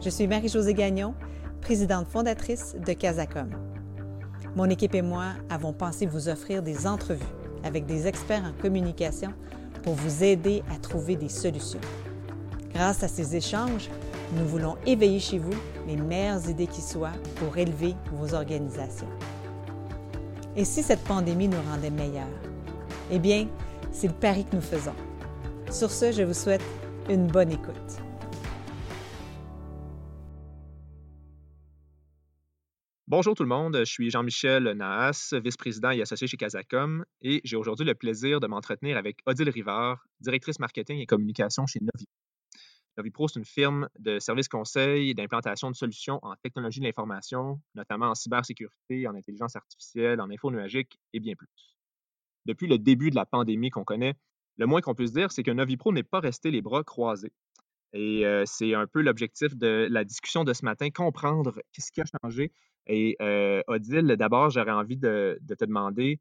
Je suis Marie-Josée Gagnon, présidente fondatrice de Casacom. Mon équipe et moi avons pensé vous offrir des entrevues avec des experts en communication pour vous aider à trouver des solutions. Grâce à ces échanges, nous voulons éveiller chez vous les meilleures idées qui soient pour élever vos organisations. Et si cette pandémie nous rendait meilleurs? Eh bien, c'est le pari que nous faisons. Sur ce, je vous souhaite une bonne écoute. Bonjour tout le monde, je suis Jean-Michel Nahas, vice-président et associé chez Casacom, et j'ai aujourd'hui le plaisir de m'entretenir avec Odile Rivard, directrice marketing et communication chez Novi. Novipro, c'est une firme de services conseils et d'implantation de solutions en technologie de l'information, notamment en cybersécurité, en intelligence artificielle, en info nuagique et bien plus. Depuis le début de la pandémie qu'on connaît, le moins qu'on puisse dire, c'est que Novipro n'est pas resté les bras croisés. Et euh, c'est un peu l'objectif de la discussion de ce matin, comprendre qu'est-ce qui a changé. Et euh, Odile, d'abord, j'aurais envie de, te demander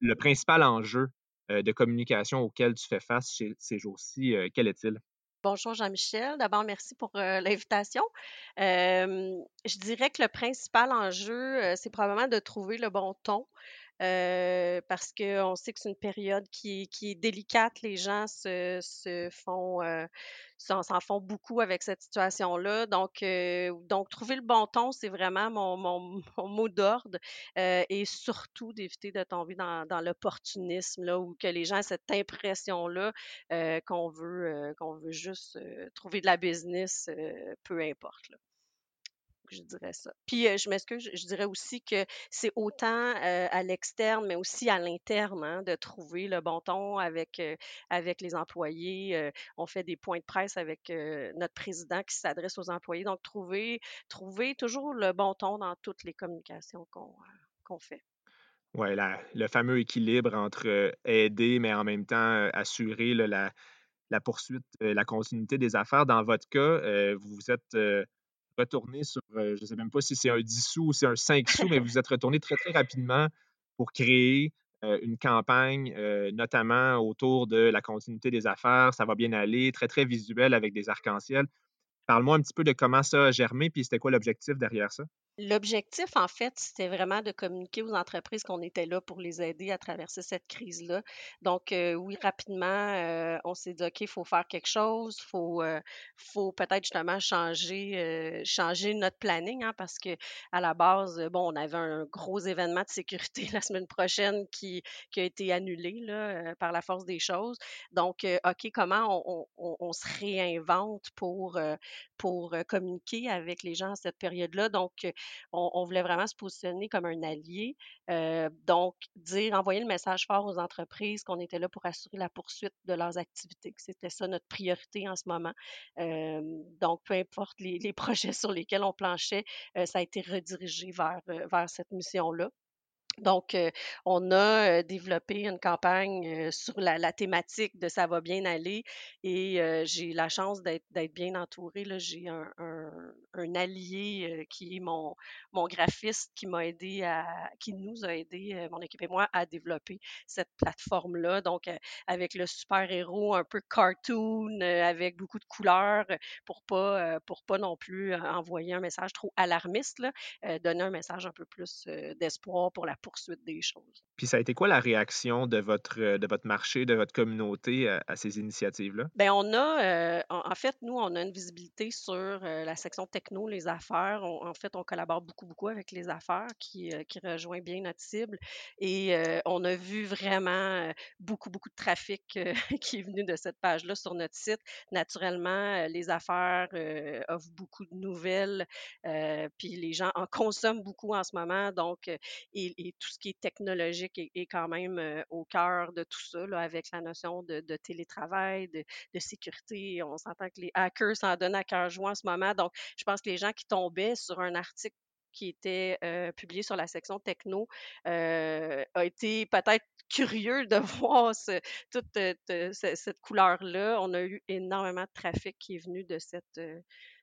le principal enjeu euh, de communication auquel tu fais face ces jours-ci, quel est-il? Bonjour Jean-Michel. D'abord, merci pour l'invitation. je dirais que le principal enjeu, c'est probablement de trouver le bon ton. Parce qu'on sait que c'est une période qui, est délicate. Les gens se, font, s'en, font beaucoup avec cette situation-là. Donc, donc trouver le bon ton, c'est vraiment mon, mot d'ordre. et surtout d'éviter de tomber dans, l'opportunisme, là, ou que les gens aient cette impression-là qu'on veut, qu'on veut juste trouver de la business, peu importe. Je dirais ça. Puis je m'excuse, je dirais aussi que c'est autant à l'externe, mais aussi à l'interne, hein, de trouver le bon ton avec, avec les employés. on fait des points de presse avec notre président qui s'adresse aux employés. Donc, trouver, trouver toujours le bon ton dans toutes les communications qu'on fait. Oui, le fameux équilibre entre aider, mais en même temps assurer la, la poursuite, la continuité des affaires. Dans votre cas, vous êtes retourné sur, euh, je ne sais même pas si c'est un 10 sous ou c'est un 5 sous, mais vous êtes retourné très, très rapidement pour créer euh, une campagne, euh, notamment autour de la continuité des affaires. Ça va bien aller, très, très visuel avec des arcs-en-ciel. Parle-moi un petit peu de comment ça a germé, puis c'était quoi l'objectif derrière ça? L'objectif, en fait, c'était vraiment de communiquer aux entreprises qu'on était là pour les aider à traverser cette crise-là. Donc, euh, oui, rapidement, euh, on s'est dit, OK, il faut faire quelque chose, il faut, euh, faut peut-être justement changer, changer notre planning, hein, parce que à la base, bon, on avait un gros événement de sécurité la semaine prochaine qui, a été annulé là, par la force des choses. Donc, OK, comment on, se réinvente pour, pour communiquer avec les gens à cette période-là? Donc, on, voulait vraiment se positionner comme un allié. Donc, dire, envoyer le message fort aux entreprises qu'on était là pour assurer la poursuite de leurs activités, que c'était ça notre priorité en ce moment. Donc, peu importe les, projets sur lesquels on planchait, ça a été redirigé vers, vers cette mission-là. Donc, on a développé une campagne sur la, thématique de ça va bien aller et j'ai la chance d'être bien entourée. J'ai un, allié qui est mon, graphiste qui m'a aidé à, qui nous a aidé, mon équipe et moi, à développer cette plateforme-là. Donc, avec le super-héros un peu cartoon, avec beaucoup de couleurs pour pas, pour pas non plus envoyer un message trop alarmiste, donner un message un peu plus d'espoir pour la poursuite des choses. Puis ça a été quoi la réaction de votre, euh, de votre marché, de votre communauté à, ces initiatives-là? Bien, on a, euh, en, fait, nous, on a une visibilité sur euh, la section techno, les affaires. en fait, on collabore beaucoup, beaucoup avec les affaires qui, qui rejoint bien notre cible. Et on a vu vraiment beaucoup, beaucoup de trafic qui est venu de cette page-là sur notre site. Naturellement, les affaires offrent beaucoup de nouvelles, puis les gens en consomment beaucoup en ce moment. Donc, et, et tout ce qui est technologique est, quand même euh, au cœur de tout ça, avec la notion de, télétravail, de, sécurité. On s'entend que les hackers s'en donnent à cœur joie en ce moment. Donc, je pense que les gens qui tombaient sur un article qui était euh, publié sur la section techno euh, a été peut-être curieux de voir toute cette couleur-là. On a eu énormément de trafic qui est venu de cette,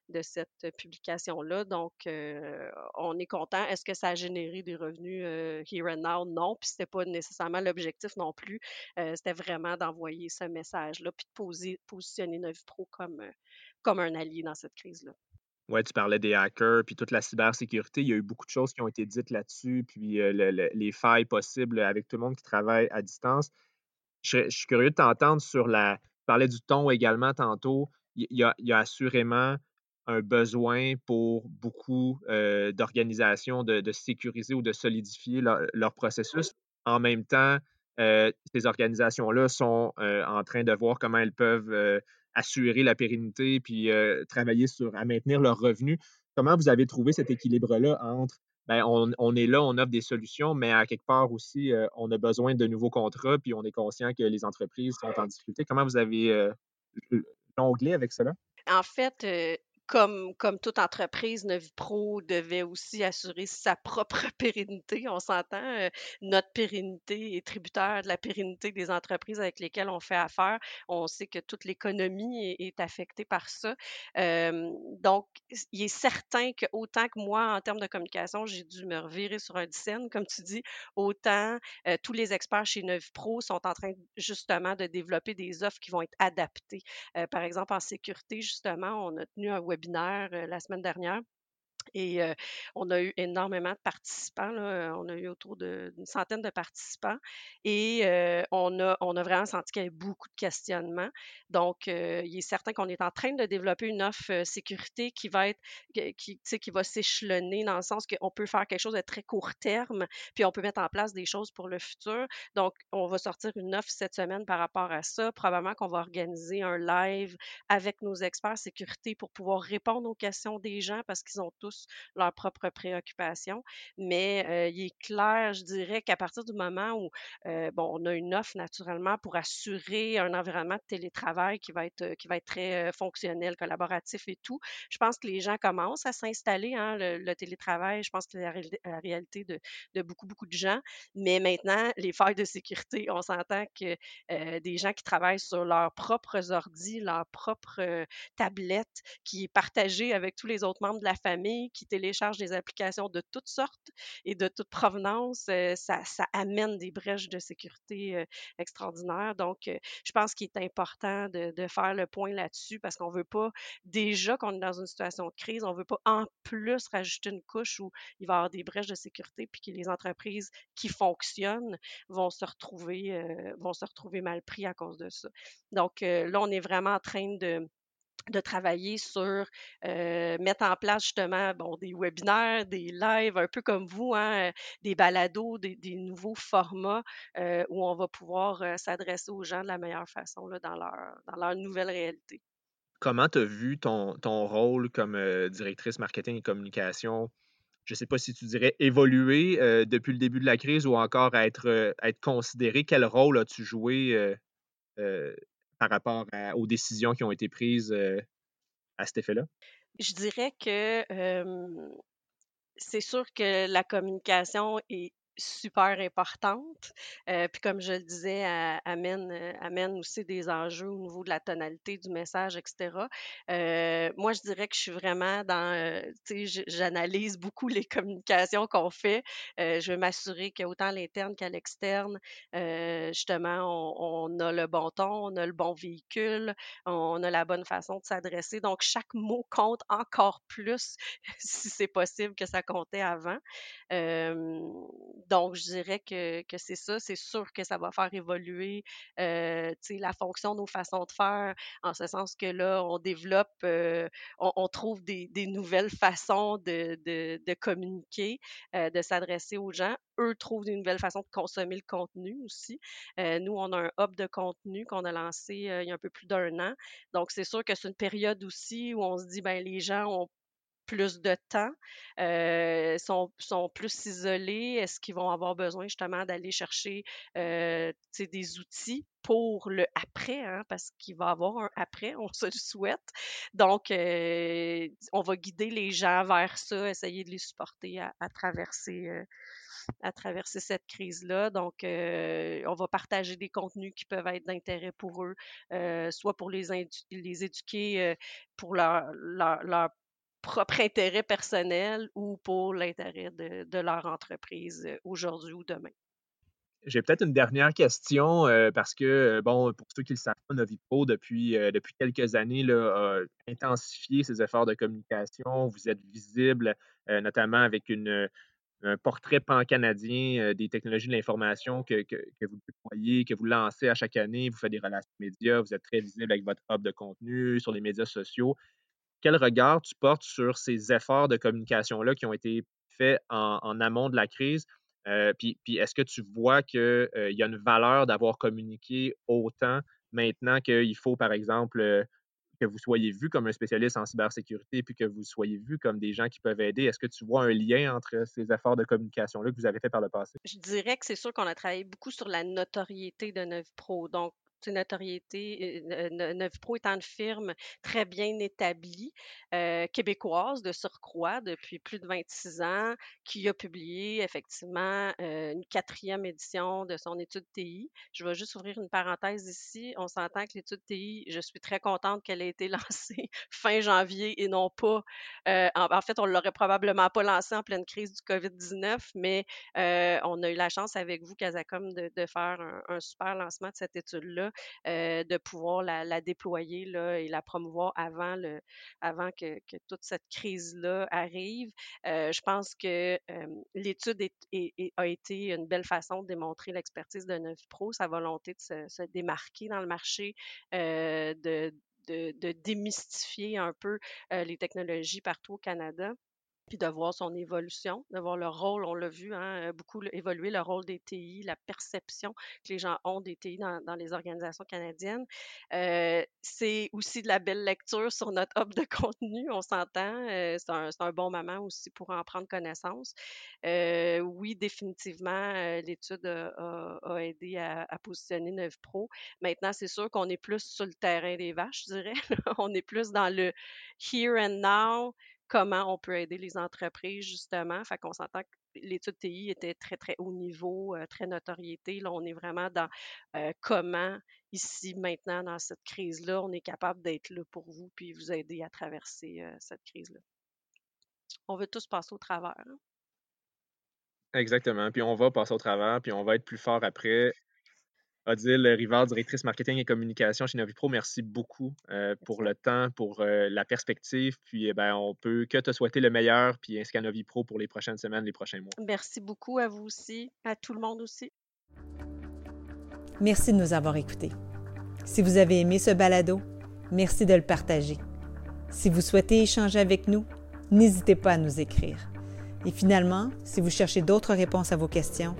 de cette publication-là. Donc, euh, on est content. Est-ce que ça a généré des revenus euh, here and now? Non. Puis, c'était pas nécessairement l'objectif non plus. Euh, c'était vraiment d'envoyer ce message-là, puis de poser, positionner Novipro comme, comme un allié dans cette crise-là. Ouais, tu parlais des hackers, puis toute la cybersécurité. Il y a eu beaucoup de choses qui ont été dites là-dessus, puis le- le- les failles possibles avec tout le monde qui travaille à distance. Je, suis curieux de t'entendre sur la. Tu parlais du ton également tantôt. Il y a assurément un besoin pour beaucoup euh, d'organisations de, sécuriser ou de solidifier leur, processus. En même temps, euh, ces organisations-là sont euh, en train de voir comment elles peuvent assurer la pérennité puis travailler sur à maintenir leurs revenus. Comment vous avez trouvé cet équilibre-là entre ben, on, est là, on offre des solutions, mais à quelque part aussi, on a besoin de nouveaux contrats, puis on est conscient que les entreprises sont en difficulté? Comment vous avez jonglé avec cela? En fait, comme, toute entreprise, Pro devait aussi assurer sa propre pérennité. On s'entend, euh, notre pérennité est tributaire de la pérennité des entreprises avec lesquelles on fait affaire. On sait que toute l'économie est, affectée par ça. Donc, il est certain que autant que moi, en termes de communication, j'ai dû me revirer sur un scène, comme tu dis, autant euh, tous les experts chez Pro sont en train justement de développer des offres qui vont être adaptées. Euh, par exemple, en sécurité, justement, on a tenu un webinaire la semaine dernière et on a eu énormément de participants. On a eu autour d'une centaine de participants. Et on, a, vraiment senti qu'il y avait beaucoup de questionnements. Donc, il est certain qu'on est en train de développer une offre sécurité qui va être qui, qui va s'échelonner dans le sens qu'on peut faire quelque chose de très court terme, puis on peut mettre en place des choses pour le futur. Donc, on va sortir une offre cette semaine par rapport à ça. Probablement qu'on va organiser un live avec nos experts sécurité pour pouvoir répondre aux questions des gens parce qu'ils ont tous leurs propres préoccupations. Mais il est clair, je dirais, qu'à partir du moment où, bon, on a une offre naturellement pour assurer un environnement de télétravail qui va être, qui va être très fonctionnel, collaboratif et tout, je pense que les gens commencent à s'installer, hein, le, télétravail, je pense que c'est la, réalité de, beaucoup, beaucoup de gens. Mais maintenant, les failles de sécurité, on s'entend que des gens qui travaillent sur leurs propres ordis, leurs propres euh, tablettes, qui est partagée avec tous les autres membres de la famille, qui téléchargent des applications de toutes sortes et de toute provenance, euh, ça, amène des brèches de sécurité euh, extraordinaires. Donc, euh, je pense qu'il est important de, faire le point là-dessus parce qu'on ne veut pas, déjà qu'on est dans une situation de crise, on ne veut pas en plus rajouter une couche où il va y avoir des brèches de sécurité puis que les entreprises qui fonctionnent vont se retrouver mal pris à cause de ça. Donc, là, on est vraiment en train de de travailler sur mettre en place justement des webinaires, des lives, un peu comme vous, hein, des balados, des, nouveaux formats où on va pouvoir s'adresser aux gens de la meilleure façon dans, leur, nouvelle réalité. Comment tu as vu ton, ton rôle comme directrice marketing et communication? Je ne sais pas si tu dirais évoluer depuis le début de la crise ou encore être, être considéré. Quel rôle as-tu joué par rapport aux décisions qui ont été prises euh, à cet effet-là? Je dirais que c'est sûr que la communication est super importante. Euh, puis comme je le disais, amène, amène aussi des enjeux au niveau de la tonalité du message, etc. Euh, moi, je dirais que je suis vraiment dans, euh, tu sais, j'analyse beaucoup les communications qu'on fait. Euh, je veux m'assurer qu'autant à l'interne qu'à l'externe, euh, justement, on, a le bon ton, on a le bon véhicule, on a la bonne façon de s'adresser. Donc, chaque mot compte encore plus si c'est possible que ça comptait avant. Donc, je dirais que, que c'est ça. C'est sûr que ça va faire évoluer euh, la fonction, nos façons de faire, en ce sens que là, on développe, euh, on, trouve des, des, nouvelles façons de, de, communiquer, euh, de s'adresser aux gens. Eux trouvent une nouvelle façon de consommer le contenu aussi. Euh, nous, on a un hub de contenu qu'on a lancé il y a un peu plus d'un an. Donc, c'est sûr que c'est une période aussi où on se dit, ben les gens ont plus de temps, sont, sont, plus isolés? Est-ce qu'ils vont avoir besoin justement d'aller chercher des outils pour le après, hein, parce qu'il va y avoir un après, on se le souhaite. Donc, on va guider les gens vers ça, essayer de les supporter à, traverser. À traverser cette crise-là. Donc, on va partager des contenus qui peuvent être d'intérêt pour eux, soit pour les, les éduquer pour leur propre intérêt personnel ou pour l'intérêt de, leur entreprise aujourd'hui ou demain? j'ai peut-être une dernière question euh, parce que, bon, pour ceux qui le savent pas, Novipro, depuis, depuis quelques années, là, a intensifié ses efforts de communication. Vous êtes visible, notamment avec une, un portrait pan-canadien des technologies de l'information que, que, que, vous déployez, que vous lancez à chaque année. Vous faites des relations médias, vous êtes très visible avec votre hub de contenu sur les médias sociaux. Quel regard tu portes sur ces efforts de communication-là qui ont été faits en, amont de la crise? puis, puis est-ce que tu vois qu'il y a une valeur d'avoir communiqué autant maintenant qu'il faut, par exemple, que vous soyez vu comme un spécialiste en cybersécurité puis que vous soyez vu comme des gens qui peuvent aider, est-ce que tu vois un lien entre ces efforts de communication-là que vous avez fait par le passé? Je dirais que c'est sûr qu'on a travaillé beaucoup sur la notoriété de Pro. Donc, notoriété. Pro étant une firme très bien établie, euh, québécoise de surcroît depuis plus de 26 ans, qui a publié effectivement euh, une quatrième édition de son étude TI. Je vais juste ouvrir une parenthèse ici. On s'entend que l'étude TI, je suis très contente qu'elle ait été lancée fin janvier et non pas. Euh, en, fait, on l'aurait probablement pas lancée en pleine crise du COVID-19, mais on a eu la chance avec vous, Casacom, de, faire un super lancement de cette étude-là euh, de pouvoir la, déployer là, et la promouvoir avant, le, avant que, toute cette crise-là arrive. Euh, je pense que l'étude a été une belle façon de démontrer l'expertise de Pro, sa volonté de se, démarquer dans le marché, euh, de, de, démystifier un peu les technologies partout au Canada puis de voir son évolution, de voir le rôle, on l'a vu, hein, euh, beaucoup évoluer, le rôle des TI, la perception que les gens ont des TI dans, les organisations canadiennes. Euh, c'est aussi de la belle lecture sur notre hub de contenu, on s'entend. Euh, c'est un, bon moment aussi pour en prendre connaissance. oui, définitivement, l'étude a, aidé à, à positionner 9 Pro. Maintenant, c'est sûr qu'on est plus sur le terrain des vaches, je dirais. on est plus dans le here and now comment on peut aider les entreprises, justement. Fait qu'on s'entend que l'étude TI était très, très haut niveau, euh, très notoriété. Là, on est vraiment dans euh, comment, ici, maintenant, dans cette crise-là, on est capable d'être là pour vous puis vous aider à traverser euh, cette crise-là. On veut tous passer au travers. Hein. Exactement. Puis on va passer au travers, puis on va être plus fort après. Odile Rivard, directrice marketing et communication chez Novipro, merci beaucoup euh, pour le temps, pour euh, la perspective. Puis, eh ben, on peut que te souhaiter le meilleur, puis ainsi qu'à Novipro pour les prochaines semaines, les prochains mois. Merci beaucoup à vous aussi, à tout le monde aussi. Merci de nous avoir écoutés. Si vous avez aimé ce balado, merci de le partager. Si vous souhaitez échanger avec nous, n'hésitez pas à nous écrire. Et finalement, si vous cherchez d'autres réponses à vos questions,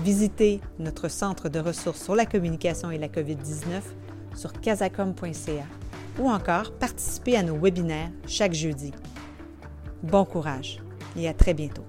Visitez notre centre de ressources sur la communication et la COVID-19 sur casacom.ca ou encore participez à nos webinaires chaque jeudi. Bon courage et à très bientôt.